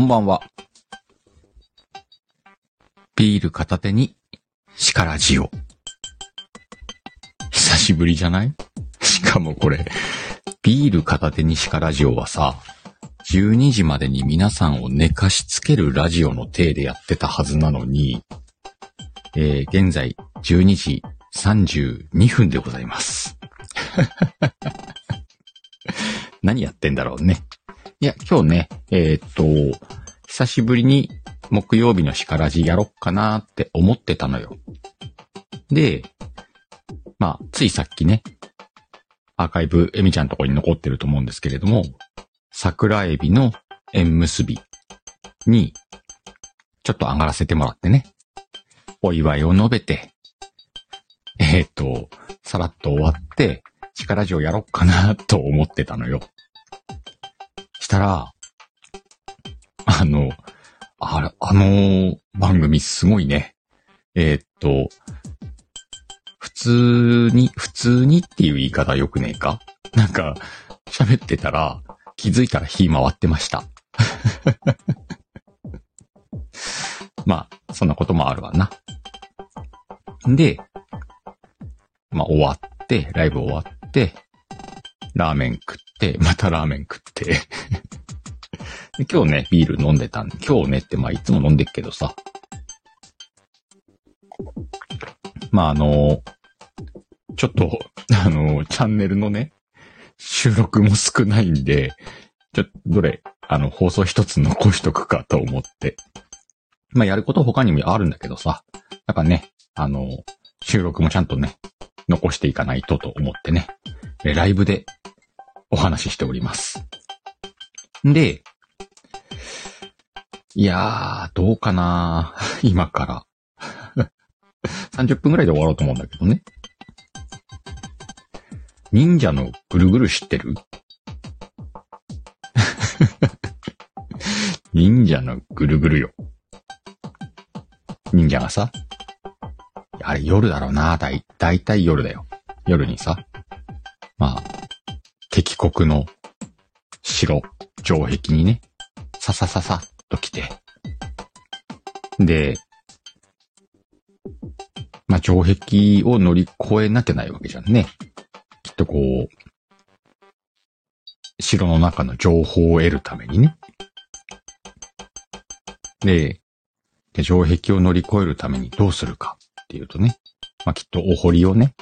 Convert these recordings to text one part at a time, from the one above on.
こんばんは。ビール片手に、シカラジオ。久しぶりじゃない？しかもこれ、ビール片手にシカラジオはさ、12時までに皆さんを寝かしつけるラジオの体でやってたはずなのに、えー、現在12時32分でございます。何やってんだろうね。いや、今日ね、えーっと、久しぶりに木曜日のシカラジやろっかなって思ってたのよ。で、まあ、ついさっきね、アーカイブエミちゃんのとこに残ってると思うんですけれども、桜エビの縁結びに、ちょっと上がらせてもらってね、お祝いを述べて、えーっと、さらっと終わって、力ジオやろっかなと思ってたのよ。したら、あの、あれ、あの番組すごいね。えーっと、普通に、普通にっていう言い方よくねえか？なんか、喋ってたら、気づいたら火回ってました。まあ、そんなこともあるわな。で、まあ終わって、ライブ終わって、ラーメン食って、またラーメン食って。今日ね、ビール飲んでたんで、今日ねってまあいつも飲んでっけどさ。まああの、ちょっと、あの、チャンネルのね、収録も少ないんで、ちょっと、どれ、あの、放送一つ残しとくかと思って。まあやること他にもあるんだけどさ。やっぱね、あの、収録もちゃんとね、残していかないとと思ってね、ライブでお話ししております。で、いやー、どうかな 今から。30分くらいで終わろうと思うんだけどね。忍者のぐるぐる知ってる？忍者のぐるぐるよ。忍者がさ、あれ夜だろうな、だい、だいたい夜だよ。夜にさ、まあ、敵国の城、城壁にね、ささささっと来て、で、まあ、城壁を乗り越えなきゃないわけじゃんね。きっとこう、城の中の情報を得るためにね。で、で城壁を乗り越えるためにどうするかっていうとね、まあ、きっとお堀をね、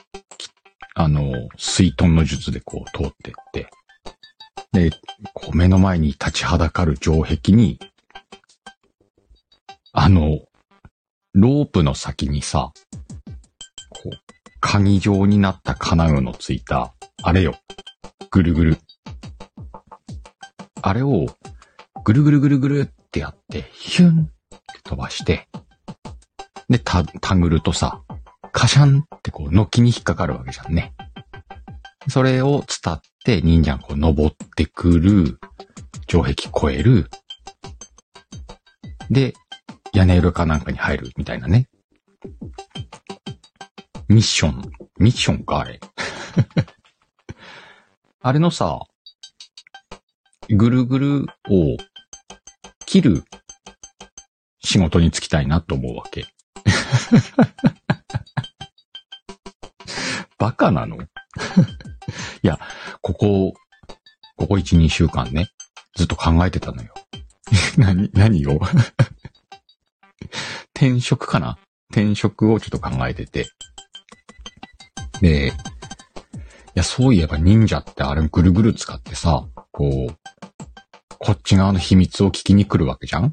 あの、水遁の術でこう通ってって、で、こう目の前に立ちはだかる城壁に、あの、ロープの先にさ、こう、鍵状になった金具のついた、あれよ、ぐるぐる。あれを、ぐるぐるぐるぐるってやって、ヒュンって飛ばして、で、た、タグるとさ、カシャンってこう、軒に引っかかるわけじゃんね。それを伝っ、忍者がこう、登ってくる、城壁越える、で、屋根裏かなんかに入るみたいなね。ミッション、ミッションか、あれ。あれのさ、ぐるぐるを切る仕事に就きたいなと思うわけ。バカなの？いや、ここ、ここ1、2週間ね、ずっと考えてたのよ。何、何を？転職かな？転職をちょっと考えてて。で、いや、そういえば忍者ってあれぐるぐる使ってさ、こう、こっち側の秘密を聞きに来るわけじゃん？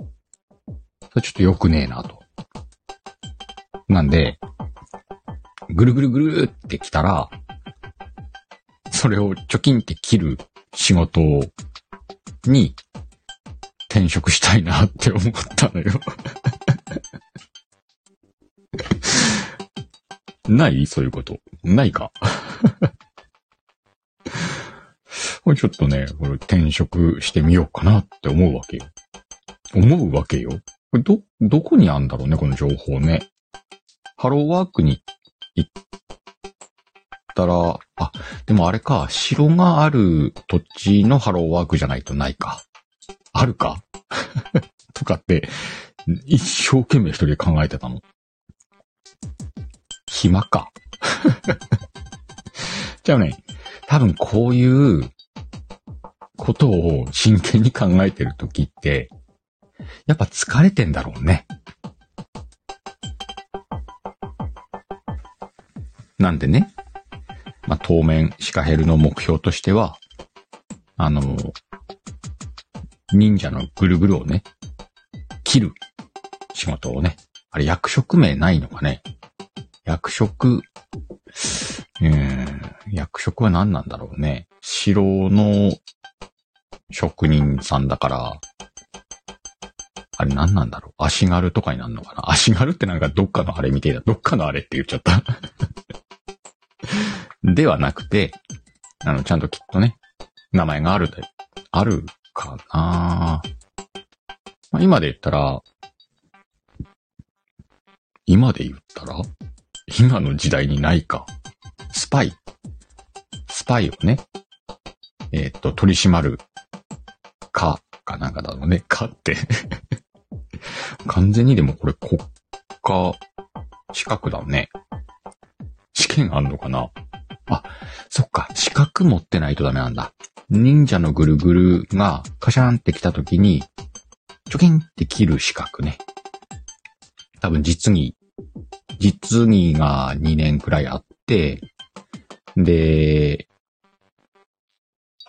それちょっと良くねえなと。なんで、ぐるぐるぐるって来たら、それをチョキンって切る仕事に転職したいなって思ったのよ。ない？そういうこと？ないか？これちょっとね、これ転職してみようかなって思うわけよ。思うわけよ。これど、どこにあんだろうね、この情報ね。ハローワークに行ったら、あ、でもあれか、城がある土地のハローワークじゃないとないか。あるか？とかって、一生懸命一人で考えてたの。暇か。じゃあね、多分こういうことを真剣に考えてるときって、やっぱ疲れてんだろうね。なんでね、まあ、当面シカヘルの目標としては、あの、忍者のぐるぐるをね、切る仕事をね、あれ役職名ないのかね役職、うん、役職は何なんだろうね。城の職人さんだから、あれ何なんだろう足軽とかになるのかな足軽ってなんかどっかのあれみてえだ。どっかのあれって言っちゃった。ではなくて、あの、ちゃんときっとね、名前があるで、あるかなまあ、今で言ったら、今で言ったら今の時代にないか。スパイ。スパイをね、えーっと、取り締まる、か、かなんかだろうね。かって。完全にでもこれ国家資格だね。試験あんのかな？あ、そっか。資格持ってないとダメなんだ。忍者のぐるぐるがカシャンって来た時に、チョキンって切る資格ね。多分実技、実技が2年くらいあって、で、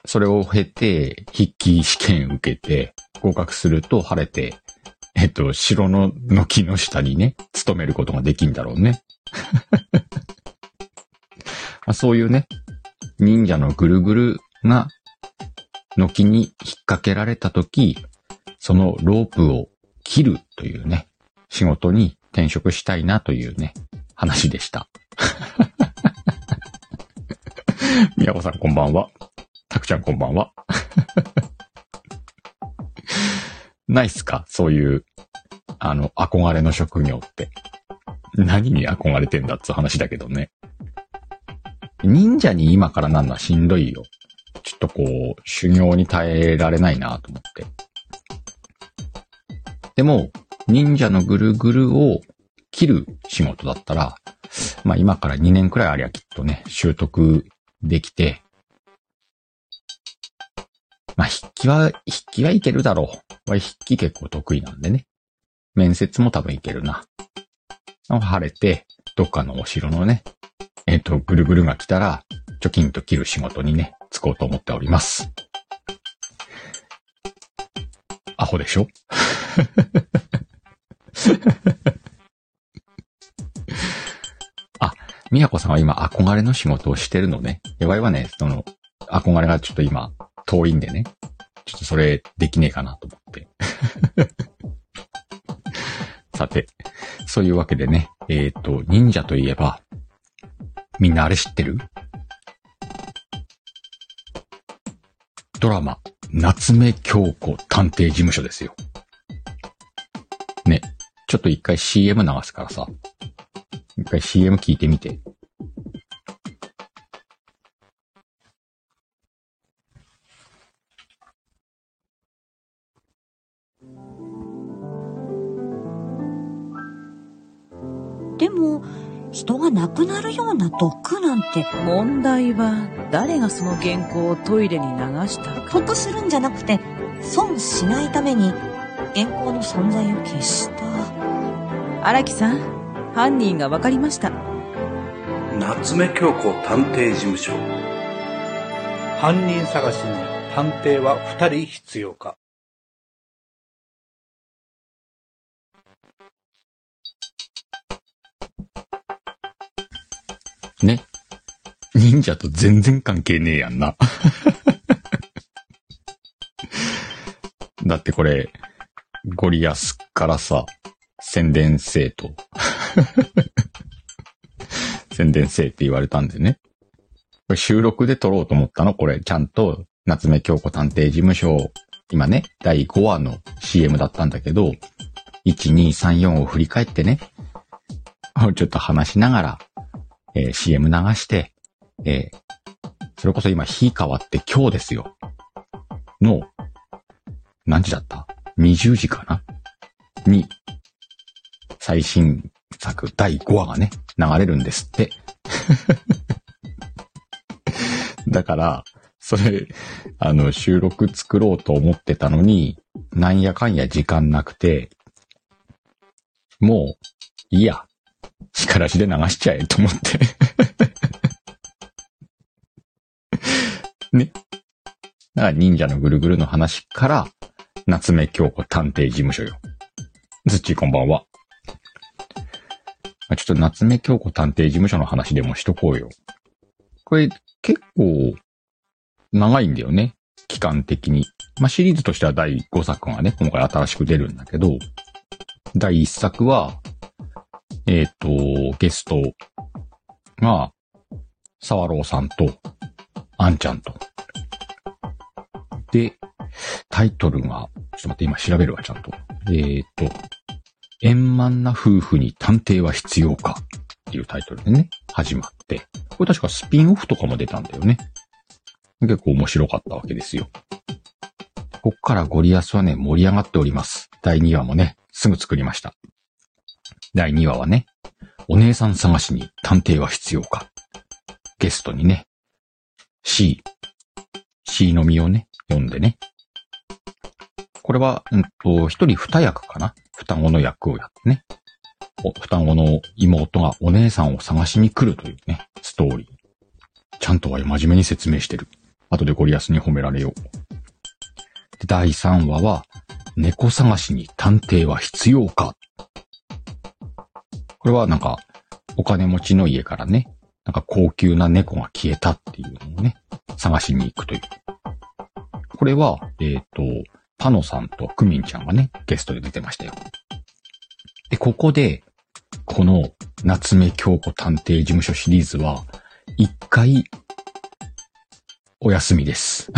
それを経て、筆記試験受けて、合格すると晴れて、えっと、城の軒の下にね、勤めることができんだろうね。まあそういうね、忍者のぐるぐるが、軒に引っ掛けられたとき、そのロープを切るというね、仕事に転職したいなというね、話でした。みやこさんこんばんは。たくちゃんこんばんは。ないっすか？そういう、あの、憧れの職業って。何に憧れてんだっつう話だけどね。忍者に今からなんのはしんどいよ。ちょっとこう、修行に耐えられないなと思って。でも、忍者のぐるぐるを切る仕事だったら、まあ今から2年くらいありゃきっとね、習得できて、まあ筆記は、筆記はいけるだろう。筆記結構得意なんでね。面接も多分いけるな。晴れて、どっかのお城のね、えっ、と、ぐるぐるが来たら、チョキンと切る仕事にね、就こうと思っております。アホでしょ？あ、みやこさんは今憧れの仕事をしてるのね。やばいはね、その、憧れがちょっと今遠いんでね。ちょっとそれできねえかなと思って。さて、そういうわけでね、えっ、と、忍者といえば、みんなあれ知ってる？ドラマ、夏目京子探偵事務所ですよ。ね、ちょっと一回 CM 流すからさ、一回 CM 聞いてみて。でも、人が亡くなるような毒なんて、問題は誰がその原稿をトイレに流したか。得するんじゃなくて、損しないために、原稿の存在を消した。荒木さん、犯人が分かりました。夏目京子探偵事務所犯人探しに探偵は二人必要かね。忍者と全然関係ねえやんな。だってこれ、ゴリアスからさ、宣伝せえと。宣伝せえって言われたんでね。これ収録で撮ろうと思ったの？これ、ちゃんと、夏目京子探偵事務所、今ね、第5話の CM だったんだけど、1、2、3、4を振り返ってね、ちょっと話しながら、えー CM 流して、えーそれこそ今日変わって今日ですよ。の、何時だった ?20 時かな？に、最新作第5話がね、流れるんですって。だから、それ、あの、収録作ろうと思ってたのに、なんやかんや時間なくて、もう、いいや。力しで流しちゃえと思って。ね。だから忍者のぐるぐるの話から、夏目京子探偵事務所よ。ずっちーこんばんは。ちょっと夏目京子探偵事務所の話でもしとこうよ。これ結構長いんだよね。期間的に。まあ、シリーズとしては第5作がね、今回新しく出るんだけど、第1作は、えっ、と、ゲストが、沢朗さんと、あんちゃんと。で、タイトルが、ちょっと待って、今調べるわ、ちゃんと。えっ、と、円満な夫婦に探偵は必要かっていうタイトルでね、始まって。これ確かスピンオフとかも出たんだよね。結構面白かったわけですよ。こっからゴリアスはね、盛り上がっております。第2話もね、すぐ作りました。第2話はね、お姉さん探しに探偵は必要か。ゲストにね、C、C のみをね、読んでね。これは、うんと、一人二役かな双子の役をやってね。双子の妹がお姉さんを探しに来るというね、ストーリー。ちゃんとは真面目に説明してる。後でゴリアスに褒められよう。第3話は、猫探しに探偵は必要か。これはなんか、お金持ちの家からね、なんか高級な猫が消えたっていうのをね、探しに行くという。これは、えっ、と、パノさんとクミンちゃんがね、ゲストで出てましたよ。で、ここで、この夏目京子探偵事務所シリーズは、一回、お休みです。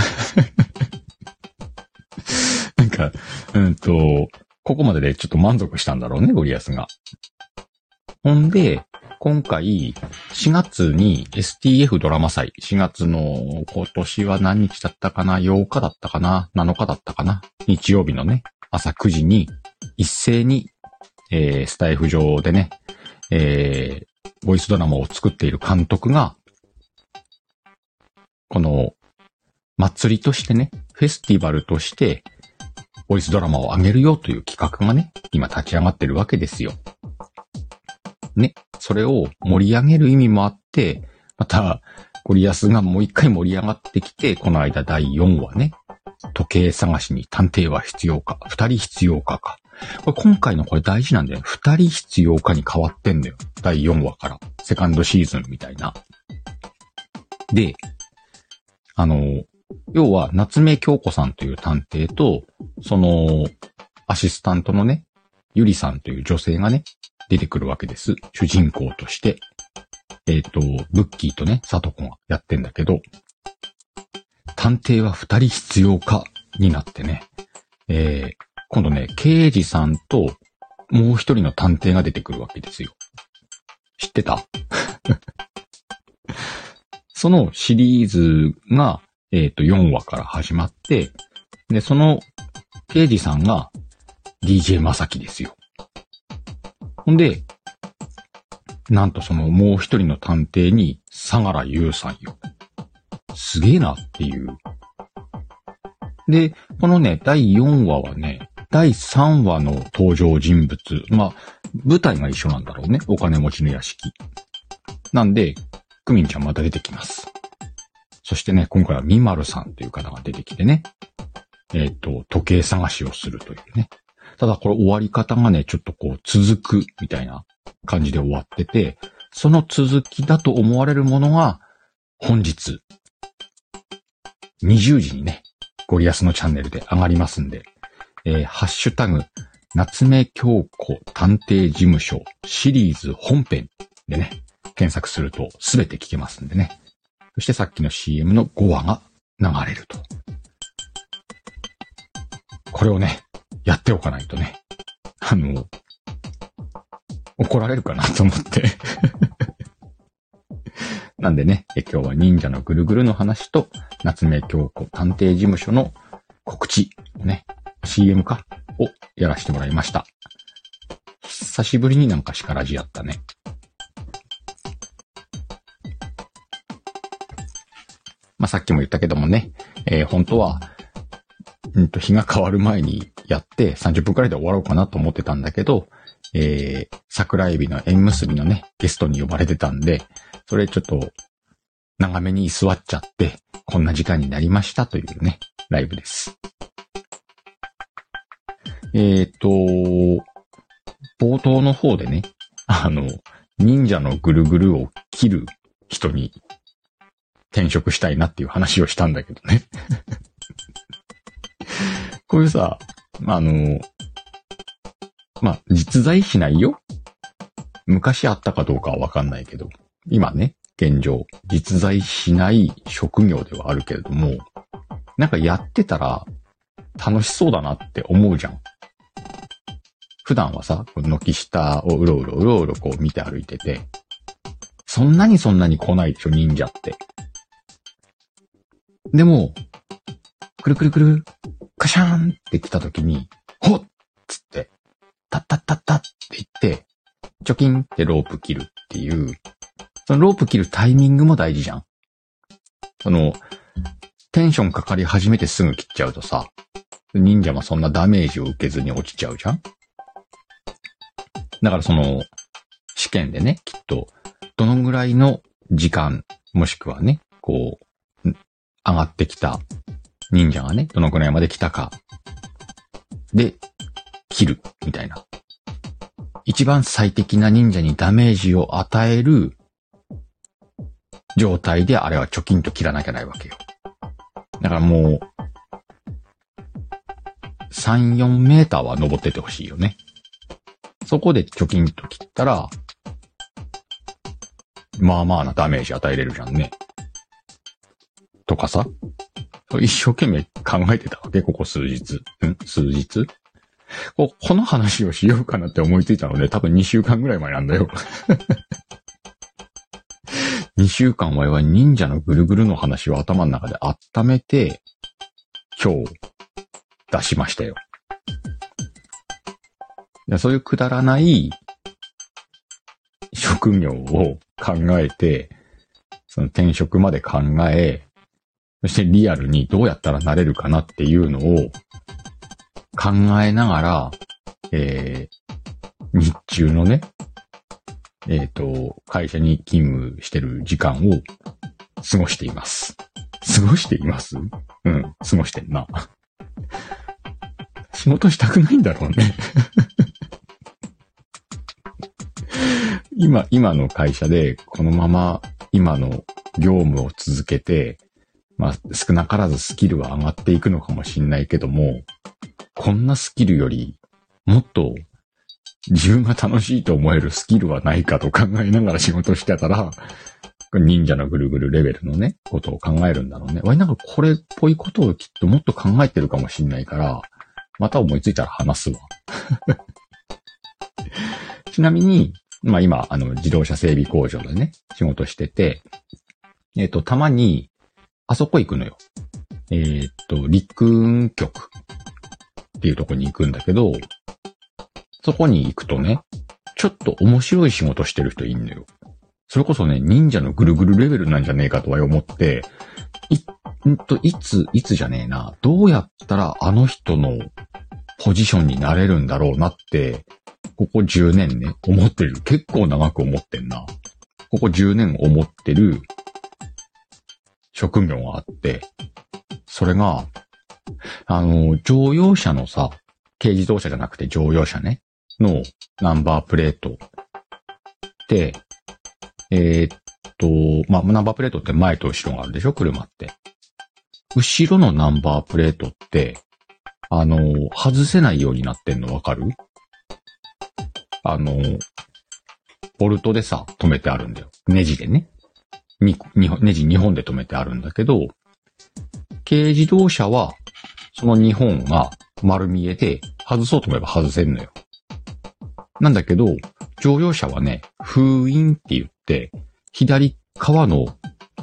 なんか、うんと、ここまででちょっと満足したんだろうね、ゴリアスが。ほんで、今回、4月に STF ドラマ祭、4月の今年は何日だったかな ?8 日だったかな ?7 日だったかな？日曜日のね、朝9時に、一斉に、えー、スタイフ上でね、えー、ボイスドラマを作っている監督が、この、祭りとしてね、フェスティバルとして、ボイスドラマを上げるよという企画がね、今立ち上がってるわけですよ。ね、それを盛り上げる意味もあって、また、ゴリアスがもう一回盛り上がってきて、この間第4話ね、時計探しに探偵は必要か、二人必要かか。これ今回のこれ大事なんだよ。二人必要かに変わってんだよ。第4話から。セカンドシーズンみたいな。で、あの、要は、夏目京子さんという探偵と、その、アシスタントのね、ゆりさんという女性がね、出てくるわけです。主人公として。えっ、と、ブッキーとね、サトコがやってんだけど、探偵は二人必要かになってね、えー、今度ね、刑事さんと、もう一人の探偵が出てくるわけですよ。知ってた？そのシリーズが、えっ、と、4話から始まって、で、その刑事さんが DJ まさきですよ。ほんで、なんとそのもう一人の探偵に相良優さんよ。すげえなっていう。で、このね、第4話はね、第3話の登場人物。まあ、舞台が一緒なんだろうね。お金持ちの屋敷。なんで、クミンちゃんまた出てきます。そしてね、今回はミマルさんという方が出てきてね、えっ、と、時計探しをするというね。ただこれ終わり方がね、ちょっとこう続くみたいな感じで終わってて、その続きだと思われるものが、本日、20時にね、ゴリアスのチャンネルで上がりますんで、えーハッシュタグ、夏目京子探偵事務所シリーズ本編でね、検索するとすべて聞けますんでね。そしてさっきの CM の5話が流れると。これをね、やっておかないとね、あの、怒られるかなと思って。なんでね、え今日は忍者のぐるぐるの話と、夏目京子探偵事務所の告知ね、CM かをやらせてもらいました。久しぶりになんか叱らじやったね。まあ、さっきも言ったけどもね、えー本当は、うんと、日が変わる前にやって30分くらいで終わろうかなと思ってたんだけど、えー、桜エビの縁結びのね、ゲストに呼ばれてたんで、それちょっと、長めに居座っちゃって、こんな時間になりましたというね、ライブです。えっ、と、冒頭の方でね、あの、忍者のぐるぐるを切る人に転職したいなっていう話をしたんだけどね。こういうさ、まあ、の、まあ、実在しないよ。昔あったかどうかはわかんないけど、今ね、現状、実在しない職業ではあるけれども、なんかやってたら楽しそうだなって思うじゃん。普段はさ、この軒下をうろうろうろうろこう見て歩いてて、そんなにそんなに来ないでしょ、忍者って。でも、くるくるくる、カシャーンって来た時に、ほっつって、タッタッタッタって言って、チョキンってロープ切るっていう、そのロープ切るタイミングも大事じゃん。その、テンションかかり始めてすぐ切っちゃうとさ、忍者もそんなダメージを受けずに落ちちゃうじゃんだからその、試験でね、きっと、どのぐらいの時間、もしくはね、こう、上がってきた忍者がね、どのくらいまで来たか、で、切る、みたいな。一番最適な忍者にダメージを与える状態であれは貯金と切らなきゃないわけよ。だからもう、3、4メーターは登っててほしいよね。そこで貯金と切ったら、まあまあなダメージ与えれるじゃんね。とかさ。一生懸命考えてたわけ、ここ数日。ん？数日？ここの話をしようかなって思いついたので、多分2週間ぐらい前なんだよ。2週間前は忍者のぐるぐるの話を頭の中で温めて、今日出しましたよ。いやそういうくだらない職業を考えて、その転職まで考え、そしてリアルにどうやったらなれるかなっていうのを考えながら、えー、日中のね、えっ、と、会社に勤務してる時間を過ごしています。過ごしています？うん、過ごしてんな。仕事したくないんだろうね。今、今の会社でこのまま今の業務を続けて、まあ少なからずスキルは上がっていくのかもしんないけども、こんなスキルよりもっと自分が楽しいと思えるスキルはないかと考えながら仕事してたら、忍者のぐるぐるレベルのね、ことを考えるんだろうね。わいなんかこれっぽいことをきっともっと考えてるかもしんないから、また思いついたら話すわ。ちなみに、まあ今、あの、自動車整備工場でね、仕事してて、えっ、と、たまに、あそこ行くのよ。えっ、と、陸運局っていうとこに行くんだけど、そこに行くとね、ちょっと面白い仕事してる人いんのよ。それこそね、忍者のぐるぐるレベルなんじゃねえかとは思って、い、んと、いつ、いつじゃねえな、どうやったらあの人のポジションになれるんだろうなって、ここ10年ね、思ってる。結構長く思ってんな。ここ10年思ってる職業があって、それが、あの、乗用車のさ、軽自動車じゃなくて乗用車ね、のナンバープレートって、えーっと、まあ、ナンバープレートって前と後ろがあるでしょ車って。後ろのナンバープレートって、あの、外せないようになってんのわかる？あの、ボルトでさ、止めてあるんだよ。ネジでね。に、にネジ2本で止めてあるんだけど、軽自動車は、その2本が丸見えで、外そうと思えば外せんのよ。なんだけど、乗用車はね、封印って言って、左側の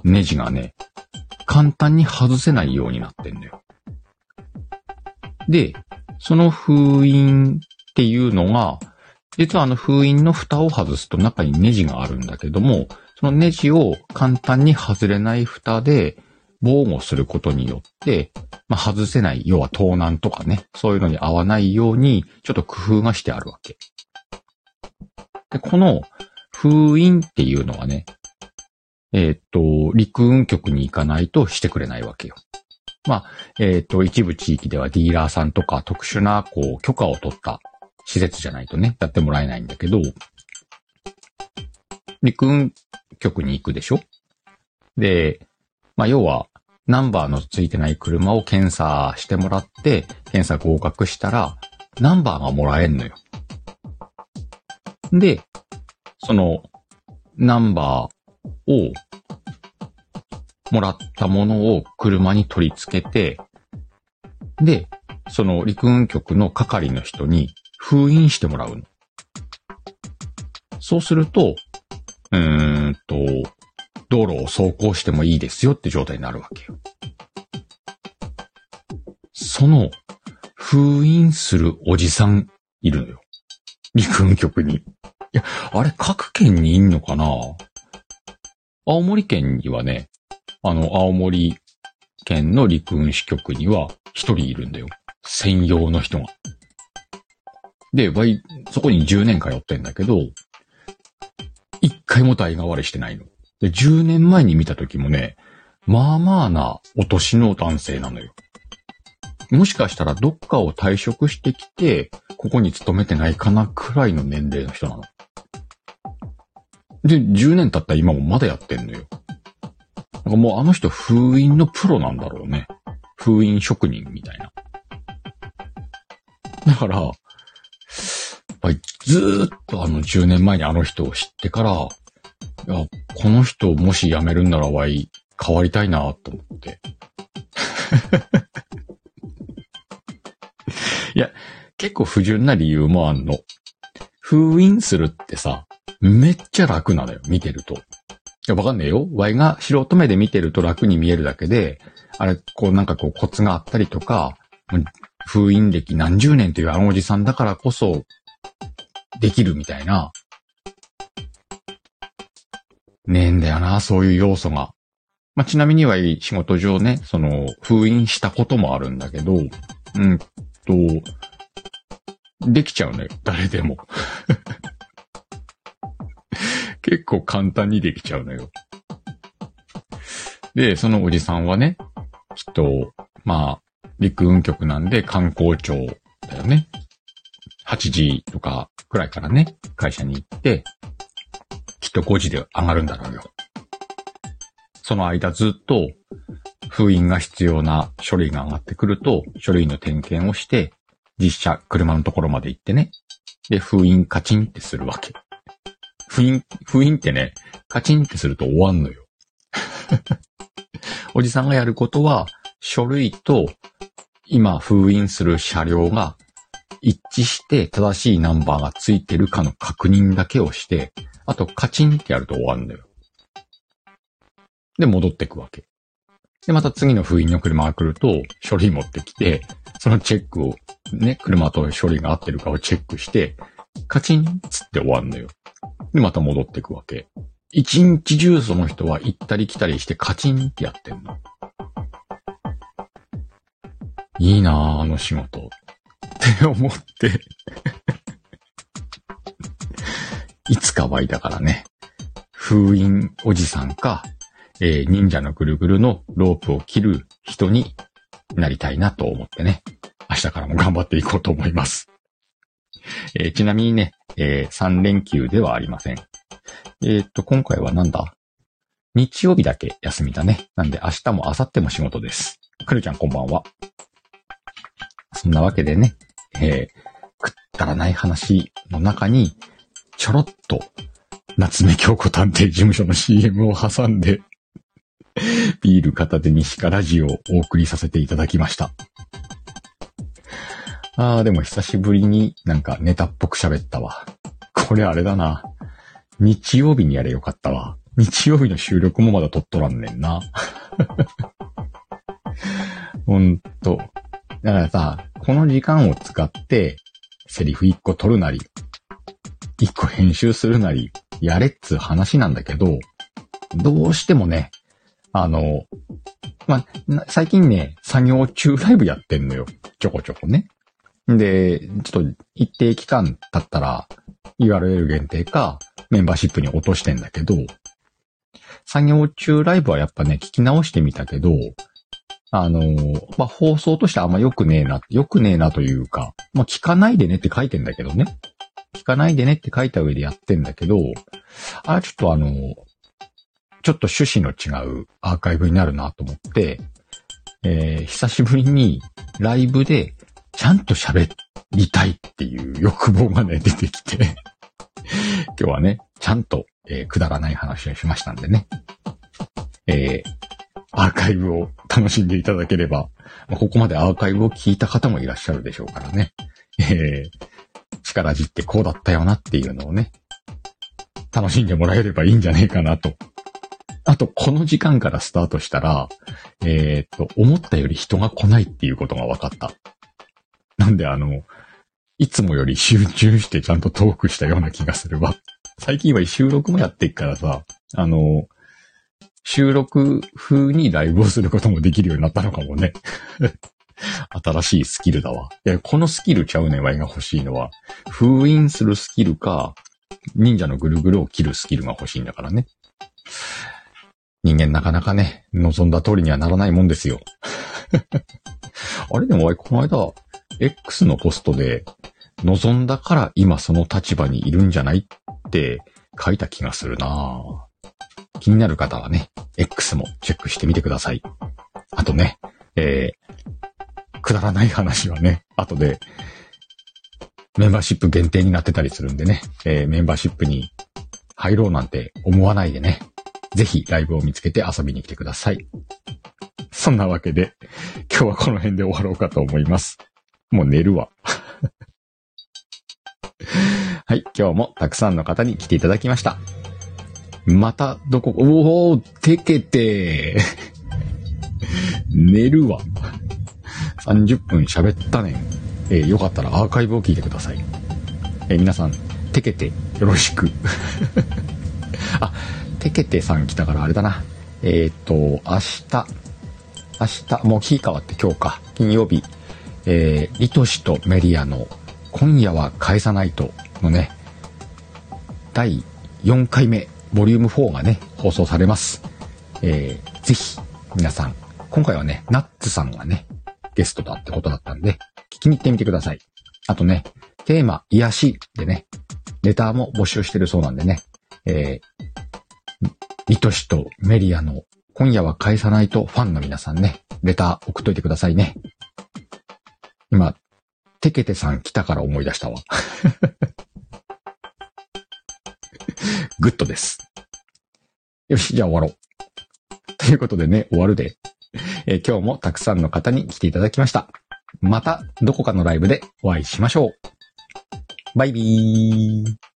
ネジがね、簡単に外せないようになってんのよ。で、その封印っていうのが、実はあの封印の蓋を外すと中にネジがあるんだけども、そのネジを簡単に外れない蓋で防護することによって、まあ、外せない、要は盗難とかね、そういうのに合わないように、ちょっと工夫がしてあるわけ。で、この封印っていうのはね、えーっと、陸運局に行かないとしてくれないわけよ。まあ、えーっと、一部地域ではディーラーさんとか特殊な、こう、許可を取った施設じゃないとね、やってもらえないんだけど、陸運局に行くでしょ？で、まあ、要は、ナンバーのついてない車を検査してもらって、検査合格したら、ナンバーがもらえんのよ。で、その、ナンバーを、もらったものを車に取り付けて、で、その陸運局の係の人に封印してもらうの。そうすると、うーんと、道路を走行してもいいですよって状態になるわけよ。その、封印するおじさんいるのよ。陸運局に。いや、あれ各県にいんのかな？青森県にはね、あの、青森県の陸運支局には一人いるんだよ。専用の人が。で、わい、そこに10年通ってんだけど、一回も代替わりしてないの。で、10年前に見た時もね、まあまあなお年の男性なのよ。もしかしたらどっかを退職してきて、ここに勤めてないかなくらいの年齢の人なの。で、10年経った今もまだやってんのよ。なんかもうあの人封印のプロなんだろうね。封印職人みたいな。だから、ぱりずーっとあの10年前にあの人を知ってから、いや、この人もし辞めるんならわい、変わりたいなと思って。いや、結構不純な理由もあんの。封印するってさ、めっちゃ楽なのよ、見てると。いや、わかんねえよ。ワイが素人目で見てると楽に見えるだけで、あれ、こうなんかこうコツがあったりとか、封印歴何十年というあのおじさんだからこそ、できるみたいな。ねえんだよな、そういう要素が。まあ、ちなみにはいい仕事上ね、その、封印したこともあるんだけど、うんと、できちゃうのよ、誰でも。結構簡単にできちゃうのよ。で、そのおじさんはね、きっと、まあ、陸運局なんで観光庁だよね。8時とかくらいからね、会社に行って、きっと5時で上がるんだろうよ。その間ずっと、封印が必要な書類が上がってくると、書類の点検をして、実車、車のところまで行ってね。で、封印カチンってするわけ。封印、封印ってね、カチンってすると終わんのよ。おじさんがやることは、書類と、今封印する車両が一致して正しいナンバーがついてるかの確認だけをして、あとカチンってやると終わるんだよ。で、戻ってくわけ。で、また次の封印の車が来ると、書類持ってきて、そのチェックを、ね、車と書類が合ってるかをチェックして、カチンっつって終わるのよ。で、また戻ってくわけ。一日中その人は行ったり来たりしてカチンってやってんの。いいなああの仕事。って思って。いつかはいだからね。封印おじさんか、えー忍者のぐるぐるのロープを切る人になりたいなと思ってね。明日からも頑張っていこうと思います。えーちなみにね、え3連休ではありません。えーっと、今回はなんだ？日曜日だけ休みだね。なんで明日も明後日も仕事です。くるちゃんこんばんは。そんなわけでね、えー、くったらない話の中に、ちょろっと、夏目京子探偵事務所の CM を挟んで、ビール片手にシカラジオをお送りさせていただきました。あー、でも久しぶりになんかネタっぽく喋ったわ。これあれだな。日曜日にやれよかったわ。日曜日の収録もまだ撮っとらんねんな。ほんと。だからさ、この時間を使って、セリフ一個取るなり、一個編集するなり、やれっつう話なんだけど、どうしてもね、あの、ま、最近ね、作業中ライブやってんのよ。ちょこちょこね。で、ちょっと一定期間経ったら URL 限定かメンバーシップに落としてんだけど、作業中ライブはやっぱね、聞き直してみたけど、あのまあ、放送としてあんま良くねえな、良くねえなというか、まあ、聞かないでねって書いてんだけどね。聞かないでねって書いた上でやってんだけど、あれちょっとあのちょっと趣旨の違うアーカイブになるなと思って、えー、久しぶりにライブでちゃんと喋りたいっていう欲望がね、出てきて今日はね、ちゃんと、えー、くだらない話をしましたんでね。えー、アーカイブを楽しんでいただければ、ま、ここまでアーカイブを聞いた方もいらっしゃるでしょうからね。えー、力じってこうだったよなっていうのをね、楽しんでもらえればいいんじゃねえかなと。あと、この時間からスタートしたら、えー、っと、思ったより人が来ないっていうことが分かった。なんであの、いつもより集中してちゃんとトークしたような気がするわ。最近は収録もやっていくからさ、あの、収録風にライブをすることもできるようになったのかもね。新しいスキルだわ。いや、このスキルちゃうね、ワイが欲しいのは。封印するスキルか、忍者のぐるぐるを切るスキルが欲しいんだからね。人間なかなかね、望んだ通りにはならないもんですよ。あれでも、この間、X のポストで、望んだから今その立場にいるんじゃないって書いた気がするなぁ気になる方はね、X もチェックしてみてください。あとね、えー、くだらない話はね、後で、メンバーシップ限定になってたりするんでね、えー、メンバーシップに入ろうなんて思わないでね、ぜひライブを見つけて遊びに来てください。そんなわけで、今日はこの辺で終わろうかと思います。もう寝るわ。はい、今日もたくさんの方に来ていただきました。また、どこ、おお、てけて 寝るわ。30分喋ったねん。えー、よかったらアーカイブを聞いてください。えー、皆さん、てけてよろしく。あ、てけてさん来たからあれだな。えっ、ー、と、明日、明日、もう日変わって今日か、金曜日、えー、リトシとメリアの今夜は返さないとのね、第4回目、ボリューム4がね、放送されます。えー、ぜひ、皆さん、今回はね、ナッツさんがね、ゲストだってことだったんで、聞きに行ってみてください。あとね、テーマ、癒しでね、レターも募集してるそうなんでね、えー、リトシとメリアの今夜は返さないとファンの皆さんね、レター送っといてくださいね。今、テケテさん来たから思い出したわ。グッドです。よし、じゃあ終わろう。ということでね、終わるで。え、今日もたくさんの方に来ていただきました。また、どこかのライブでお会いしましょう。バイビー。